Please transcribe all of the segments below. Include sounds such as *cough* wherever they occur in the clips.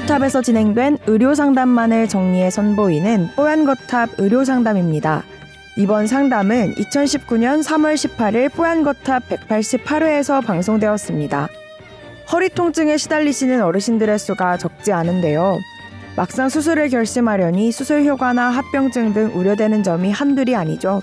뽀얀거탑에서 진행된 의료상담만을 정리해 선보이는 뽀얀거탑 의료상담입니다. 이번 상담은 2019년 3월 18일 뽀얀거탑 188회에서 방송되었습니다. 허리 통증에 시달리시는 어르신들의 수가 적지 않은데요. 막상 수술을 결심하려니 수술 효과나 합병증 등 우려되는 점이 한둘이 아니죠.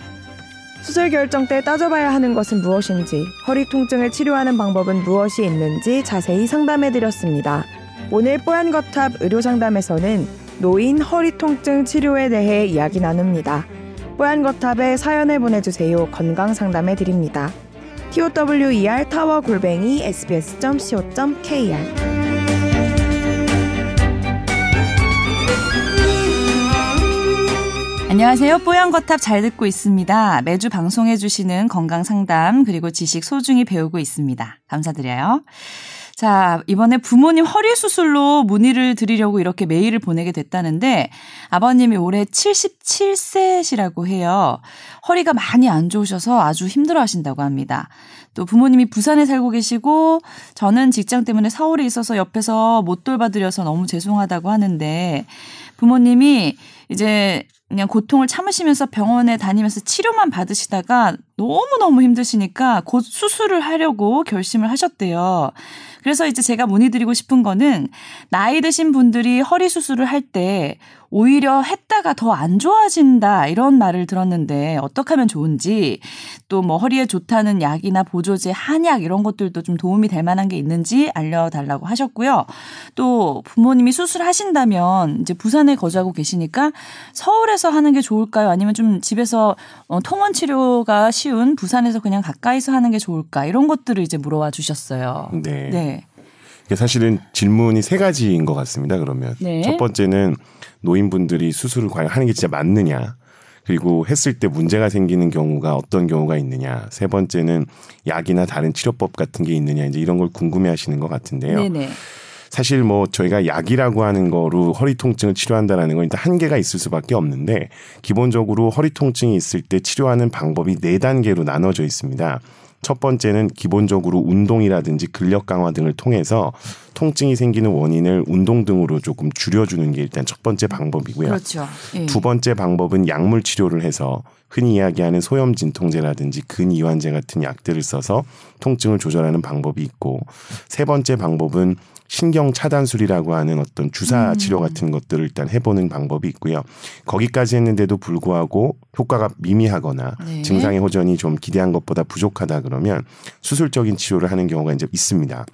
수술 결정 때 따져봐야 하는 것은 무엇인지, 허리 통증을 치료하는 방법은 무엇이 있는지 자세히 상담해 드렸습니다. 오늘 뽀얀거탑 의료상담에서는 노인 허리 통증 치료에 대해 이야기 나눕니다. 뽀얀거탑에 사연을 보내주세요. 건강 상담해 드립니다. tower 타워 골뱅이 sbs.co.kr 안녕하세요. 뽀얀거탑 잘 듣고 있습니다. 매주 방송해 주시는 건강 상담 그리고 지식 소중히 배우고 있습니다. 감사드려요. 자, 이번에 부모님 허리 수술로 문의를 드리려고 이렇게 메일을 보내게 됐다는데 아버님이 올해 77세시라고 해요. 허리가 많이 안 좋으셔서 아주 힘들어 하신다고 합니다. 또 부모님이 부산에 살고 계시고 저는 직장 때문에 서울에 있어서 옆에서 못 돌봐드려서 너무 죄송하다고 하는데 부모님이 이제 그냥 고통을 참으시면서 병원에 다니면서 치료만 받으시다가 너무너무 힘드시니까 곧 수술을 하려고 결심을 하셨대요. 그래서 이제 제가 문의드리고 싶은 거는 나이 드신 분들이 허리 수술을 할 때 오히려 했다가 더 안 좋아진다 이런 말을 들었는데 어떻게 하면 좋은지 또 뭐 허리에 좋다는 약이나 보조제, 한약 이런 것들도 좀 도움이 될 만한 게 있는지 알려달라고 하셨고요. 또 부모님이 수술하신다면 이제 부산에 거주하고 계시니까 서울에서 하는 게 좋을까요? 아니면 좀 집에서 어, 통원 치료가 쉬운 부산에서 그냥 가까이서 하는 게 좋을까? 이런 것들을 이제 물어와 주셨어요. 네. 네. 사실은 질문이 세 가지인 것 같습니다. 그러면 네. 첫 번째는 노인분들이 수술을 과연 하는 게 진짜 맞느냐. 그리고 했을 때 문제가 생기는 경우가 어떤 경우가 있느냐. 세 번째는 약이나 다른 치료법 같은 게 있느냐. 이제 이런 걸 궁금해 하시는 것 같은데요. 네네. 사실 뭐 저희가 약이라고 하는 거로 허리 통증을 치료한다라는 건 일단 한계가 있을 수밖에 없는데 기본적으로 허리 통증이 있을 때 치료하는 방법이 네 단계로 나눠져 있습니다. 첫 번째는 기본적으로 운동이라든지 근력 강화 등을 통해서 통증이 생기는 원인을 운동 등으로 조금 줄여주는 게 일단 첫 번째 방법이고요. 그렇죠. 예. 두 번째 방법은 약물 치료를 해서 흔히 이야기하는 소염 진통제라든지 근이완제 같은 약들을 써서 통증을 조절하는 방법이 있고 세 번째 방법은 신경 차단술이라고 하는 어떤 주사 음. 치료 같은 것들을 일단 해보는 방법이 있고요. 거기까지 했는데도 불구하고 효과가 미미하거나 네. 증상의 호전이 좀 기대한 것보다 부족하다 그러면 수술적인 치료를 하는 경우가 이제 있습니다.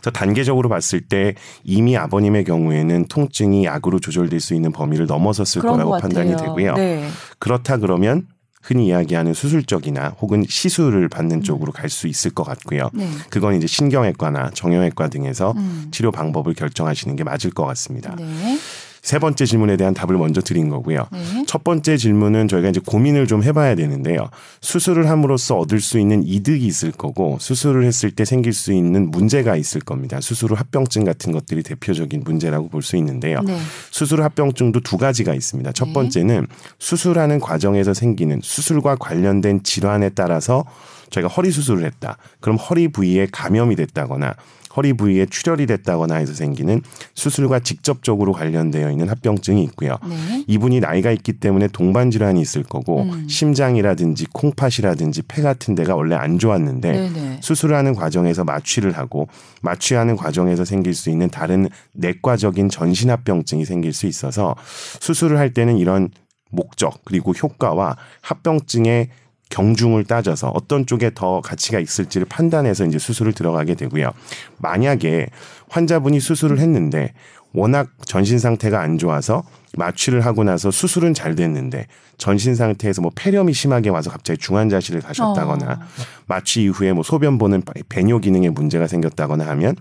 그래서 단계적으로 봤을 때 이미 아버님의 경우에는 통증이 약으로 조절될 수 있는 범위를 넘어섰을 거라고 판단이 되고요. 네. 그렇다 그러면 흔히 이야기하는 수술적이나 혹은 시술을 받는 음. 쪽으로 갈 수 있을 것 같고요. 네. 그건 이제 신경외과나 정형외과 등에서 음. 치료 방법을 결정하시는 게 맞을 것 같습니다. 네. 세 번째 질문에 대한 답을 먼저 드린 거고요. 네. 첫 번째 질문은 저희가 이제 고민을 좀 해봐야 되는데요. 수술을 함으로써 얻을 수 있는 이득이 있을 거고 수술을 했을 때 생길 수 있는 문제가 있을 겁니다. 수술 후 합병증 같은 것들이 대표적인 문제라고 볼 수 있는데요. 네. 수술 후 합병증도 두 가지가 있습니다. 첫 네. 번째는 수술하는 과정에서 생기는 수술과 관련된 질환에 따라서 저희가 허리 수술을 했다. 그럼 허리 부위에 감염이 됐다거나 허리 부위에 출혈이 됐다거나 해서 생기는 수술과 직접적으로 관련되어 있는 합병증이 있고요. 네. 이분이 나이가 있기 때문에 동반 질환이 있을 거고 음. 심장이라든지 콩팥이라든지 폐 같은 데가 원래 안 좋았는데 네네. 수술하는 과정에서 마취를 하고 마취하는 과정에서 생길 수 있는 다른 내과적인 전신 합병증이 생길 수 있어서 수술을 할 때는 이런 목적 그리고 효과와 합병증의 경중을 따져서 어떤 쪽에 더 가치가 있을지를 판단해서 이제 수술을 들어가게 되고요. 만약에 환자분이 수술을 했는데 워낙 전신 상태가 안 좋아서 마취를 하고 나서 수술은 잘 됐는데 전신 상태에서 뭐 폐렴이 심하게 와서 갑자기 중환자실을 가셨다거나 어. 마취 이후에 뭐 소변 보는 배뇨 기능에 문제가 생겼다거나 하면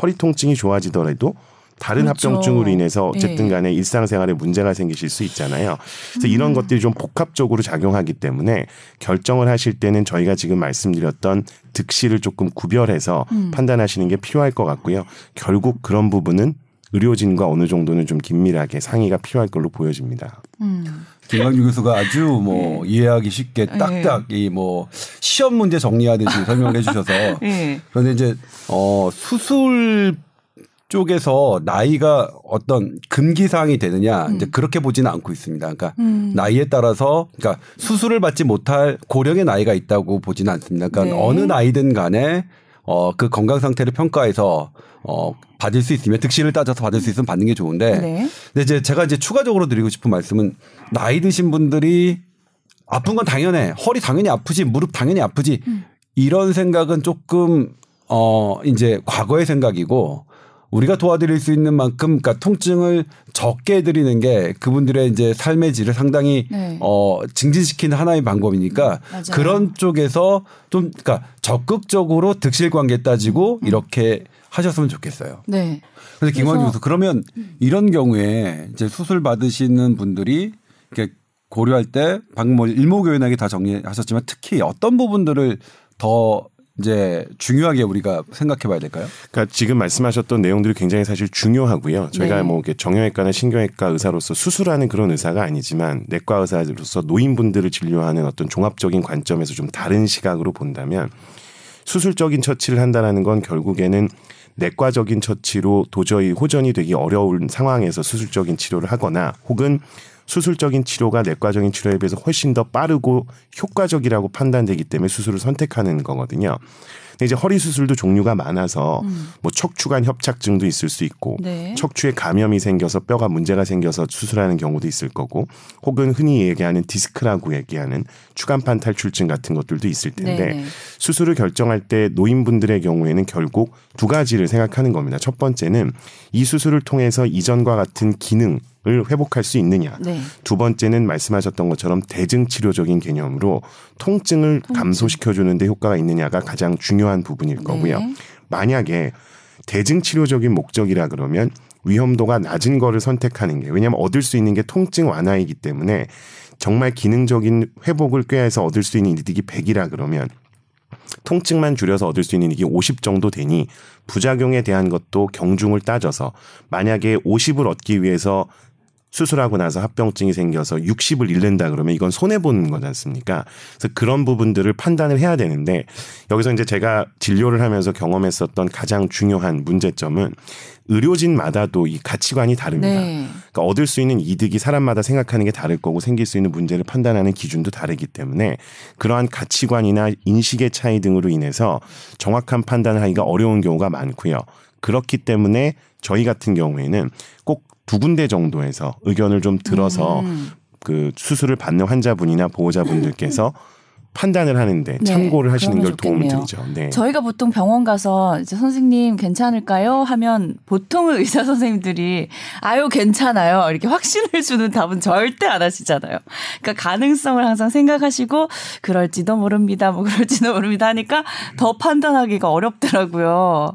허리 통증이 좋아지더라도 다른 그렇죠. 합병증으로 인해서 어쨌든 예. 간에 네. 일상생활에 문제가 생기실 수 있잖아요. 그래서 음. 이런 것들이 좀 복합적으로 작용하기 때문에 결정을 하실 때는 저희가 지금 말씀드렸던 득실을 조금 구별해서 음. 판단하시는 게 필요할 것 같고요. 결국 그런 부분은 의료진과 어느 정도는 좀 긴밀하게 상의가 필요할 걸로 보여집니다. 음. 김광주 교수가 아주 뭐 네. 이해하기 쉽게 네. 딱딱 이 뭐 시험 문제 정리하듯이 설명을 해주셔서 *laughs* 네. 그런데 이제 어 수술 쪽에서 나이가 어떤 금기 사항이 되느냐 음. 이제 그렇게 보지는 않고 있습니다. 그러니까 나이에 따라서 그러니까 수술을 받지 못할 고령의 나이가 있다고 보지는 않습니다. 그러니까 네. 어느 나이든 간에 어 그 건강 상태를 평가해서 어 받을 수 있으면 득실을 따져서 받을 수 있으면 받는 게 좋은데 네. 근데 이제 제가 이제 추가적으로 드리고 싶은 말씀은 나이 드신 분들이 아픈 건 당연해. 허리 당연히 아프지. 무릎 당연히 아프지. 이런 생각은 조금 어 이제 과거의 생각이고 우리가 도와드릴 수 있는 만큼 그러니까 통증을 적게 해드리는 게 그분들의 이제 삶의 질을 상당히 네. 어 증진시키는 하나의 방법이니까 맞아요. 그런 쪽에서 좀 그러니까 적극적으로 득실 관계 따지고 음. 이렇게 하셨으면 좋겠어요. 네. 그래서 그래서- 교수 그러면 이런 경우에 이제 수술 받으시는 분들이 이렇게 고려할 때 방금 뭐 일목요연하게 다 정리하셨지만 특히 어떤 부분들을 더 이제 중요하게 우리가 생각해 봐야 될까요? 그러니까 지금 말씀하셨던 내용들이 굉장히 사실 중요하고요. 저희가 네. 뭐 이렇게 정형외과나 신경외과 의사로서 수술하는 그런 의사가 아니지만 내과 의사로서 노인분들을 진료하는 어떤 종합적인 관점에서 좀 다른 시각으로 본다면 수술적인 처치를 한다라는 건 결국에는 내과적인 처치로 도저히 호전이 되기 어려운 상황에서 수술적인 치료를 하거나 혹은 수술적인 치료가 내과적인 치료에 비해서 훨씬 더 빠르고 효과적이라고 판단되기 때문에 수술을 선택하는 거거든요. 근데 이제 허리 수술도 종류가 많아서 뭐 척추관 협착증도 있을 수 있고 네. 척추에 감염이 생겨서 뼈가 문제가 생겨서 수술하는 경우도 있을 거고 혹은 흔히 얘기하는 디스크라고 얘기하는 추간판 탈출증 같은 것들도 있을 텐데 네, 네. 수술을 결정할 때 노인분들의 경우에는 결국 두 가지를 생각하는 겁니다. 첫 번째는 이 수술을 통해서 이전과 같은 기능 을 회복할 수 있느냐. 네. 두 번째는 말씀하셨던 것처럼 대증 치료적인 개념으로 통증을 감소시켜 주는데 효과가 있느냐가 가장 중요한 부분일 거고요. 네. 만약에 대증 치료적인 목적이라 그러면 위험도가 낮은 거를 선택하는 게 왜냐하면 얻을 수 있는 게 통증 완화이기 때문에 정말 기능적인 회복을 꾀해서 얻을 수 있는 이득이 100이라 그러면 통증만 줄여서 얻을 수 있는 이익이 50 정도 되니 부작용에 대한 것도 경중을 따져서 만약에 50을 얻기 위해서 수술하고 나서 합병증이 생겨서 60을 잃는다 그러면 이건 손해 보는 거지 않습니까? 그래서 그런 부분들을 판단을 해야 되는데 여기서 이제 제가 진료를 하면서 경험했었던 가장 중요한 문제점은 의료진마다도 이 가치관이 다릅니다. 네. 그러니까 얻을 수 있는 이득이 사람마다 생각하는 게 다를 거고 생길 수 있는 문제를 판단하는 기준도 다르기 때문에 그러한 가치관이나 인식의 차이 등으로 인해서 정확한 판단을 하기가 어려운 경우가 많고요. 그렇기 때문에 저희 같은 경우에는 꼭 두 군데 정도에서 의견을 좀 들어서 음. 그 수술을 받는 환자분이나 보호자분들께서 판단을 하는데 네, 참고를 하시는 걸 도움을. 드리죠. 네. 저희가 보통 병원 가서 이제 선생님 괜찮을까요? 하면 보통 의사 선생님들이 아유 괜찮아요. 이렇게 확신을 주는 답은 절대 안 하시잖아요. 그러니까 가능성을 항상 생각하시고 그럴지도 모릅니다. 뭐 그럴지도 모릅니다 하니까 더 판단하기가 어렵더라고요.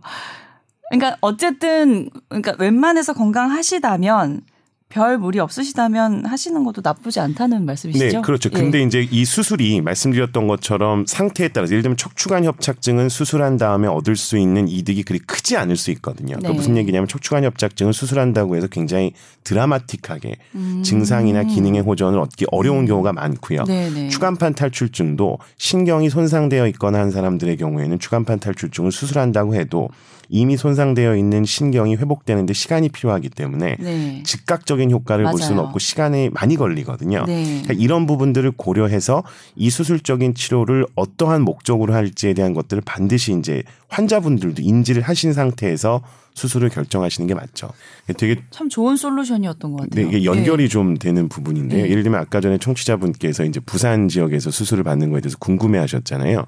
그러니까 어쨌든 그러니까 웬만해서 건강하시다면 별 무리 없으시다면 하시는 것도 나쁘지 않다는 말씀이시죠? 네, 그렇죠. 예. 근데 이제 이 수술이 말씀드렸던 것처럼 상태에 따라서 예를 들면 척추관 협착증은 수술한 다음에 얻을 수 있는 이득이 그리 크지 않을 수 있거든요. 그러니까 네. 무슨 얘기냐면 척추관 협착증은 수술한다고 해서 굉장히 드라마틱하게 증상이나 기능의 호전을 얻기 어려운 경우가 많고요. 음. 네네. 추간판 탈출증도 신경이 손상되어 있거나 한 사람들의 경우에는 추간판 탈출증을 수술한다고 해도 이미 손상되어 있는 신경이 회복되는데 시간이 필요하기 때문에 네. 즉각적인 효과를 볼 수는 맞아요. 없고 시간이 많이 걸리거든요. 네. 그러니까 이런 부분들을 고려해서 이 수술적인 치료를 어떠한 목적으로 할지에 대한 것들을 반드시 이제 환자분들도 인지를 하신 상태에서 수술을 결정하시는 게 맞죠. 되게 참 좋은 솔루션이었던 것 네, 같아요. 이게 연결이 좀 되는 부분인데요. 네. 예를 들면 아까 전에 청취자분께서 이제 부산 지역에서 수술을 받는 거에 대해서 궁금해 하셨잖아요.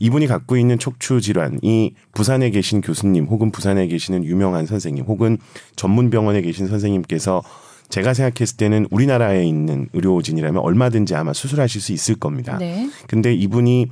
이분이 갖고 있는 척추 질환이 부산에 계신 교수님 혹은 부산에 계시는 유명한 선생님 혹은 전문 병원에 계신 선생님께서 제가 생각했을 때는 우리나라에 있는 의료진이라면 얼마든지 아마 수술하실 수 있을 겁니다. 네. 근데 이분이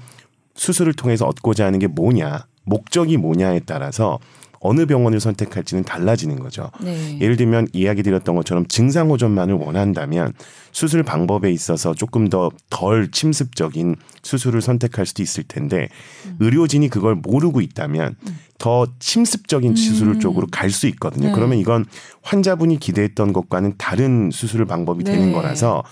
수술을 통해서 얻고자 하는 게 뭐냐, 목적이 뭐냐에 따라서 어느 병원을 선택할지는 달라지는 거죠. 네. 예를 들면 이야기 드렸던 것처럼 증상 호전만을 원한다면 수술 방법에 있어서 조금 더 덜 침습적인 수술을 선택할 수도 있을 텐데 음. 의료진이 그걸 모르고 있다면 더 침습적인 수술 쪽으로 갈 수 있거든요. 음. 네. 그러면 이건 환자분이 기대했던 것과는 다른 수술 방법이 되는 네. 거라서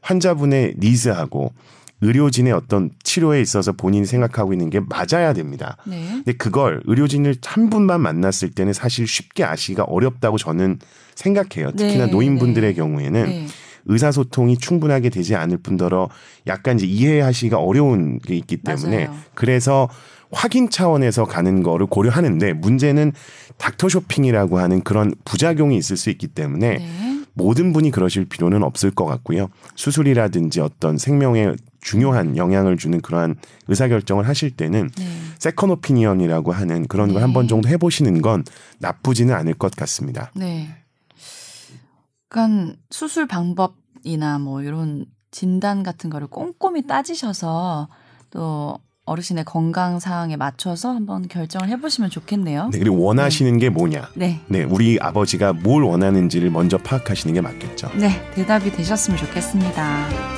환자분의 니즈하고 의료진의 어떤 치료에 있어서 본인이 생각하고 있는 게 맞아야 됩니다. 네. 근데 그걸 의료진을 한 분만 만났을 때는 사실 쉽게 아시기가 어렵다고 저는 생각해요. 특히나 네, 노인분들의 네. 경우에는 네. 의사소통이 충분하게 되지 않을 뿐더러 약간 이제 이해하시기가 어려운 게 있기 때문에 맞아요. 그래서 확인 차원에서 가는 거를 고려하는데 문제는 닥터 쇼핑이라고 하는 그런 부작용이 있을 수 있기 때문에 네. 모든 분이 그러실 필요는 없을 것 같고요. 수술이라든지 어떤 생명에 중요한 영향을 주는 그러한 의사결정을 하실 때는 네. second opinion이라고 하는 그런 걸 네. 한번 정도 해보시는 건 나쁘지는 않을 것 같습니다. 네. 그러니까 수술 방법이나 뭐 이런 진단 같은 거를 꼼꼼히 따지셔서 또 어르신의 건강 상황에 맞춰서 한번 결정을 해보시면 좋겠네요. 네, 그리고 원하시는 게 뭐냐? 네. 네, 우리 아버지가 뭘 원하는지를 먼저 파악하시는 게 맞겠죠. 네, 대답이 되셨으면 좋겠습니다.